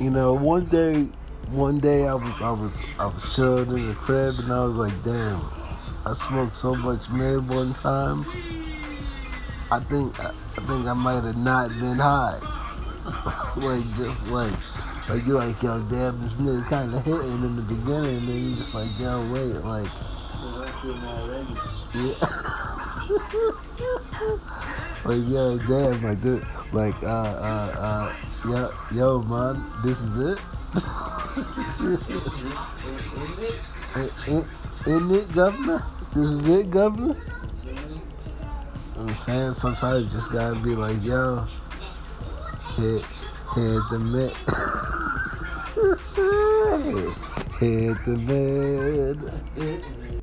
you know, one day, one day I was, I was, I was chilling in the crib, and I was like, damn, I smoked so much mid one time. I think, I think I might have not been high. like just like, like you're like, yo, damn, this mid kind of hitting in the beginning, and then you just like, yo, wait, like, yeah. like yo, damn, like dude, like uh uh uh, yo, yo, man, this is it. In, in it, governor? This is it, governor? I'm saying sometimes you just gotta be like, yo, hit, hit the mid, hit the mid.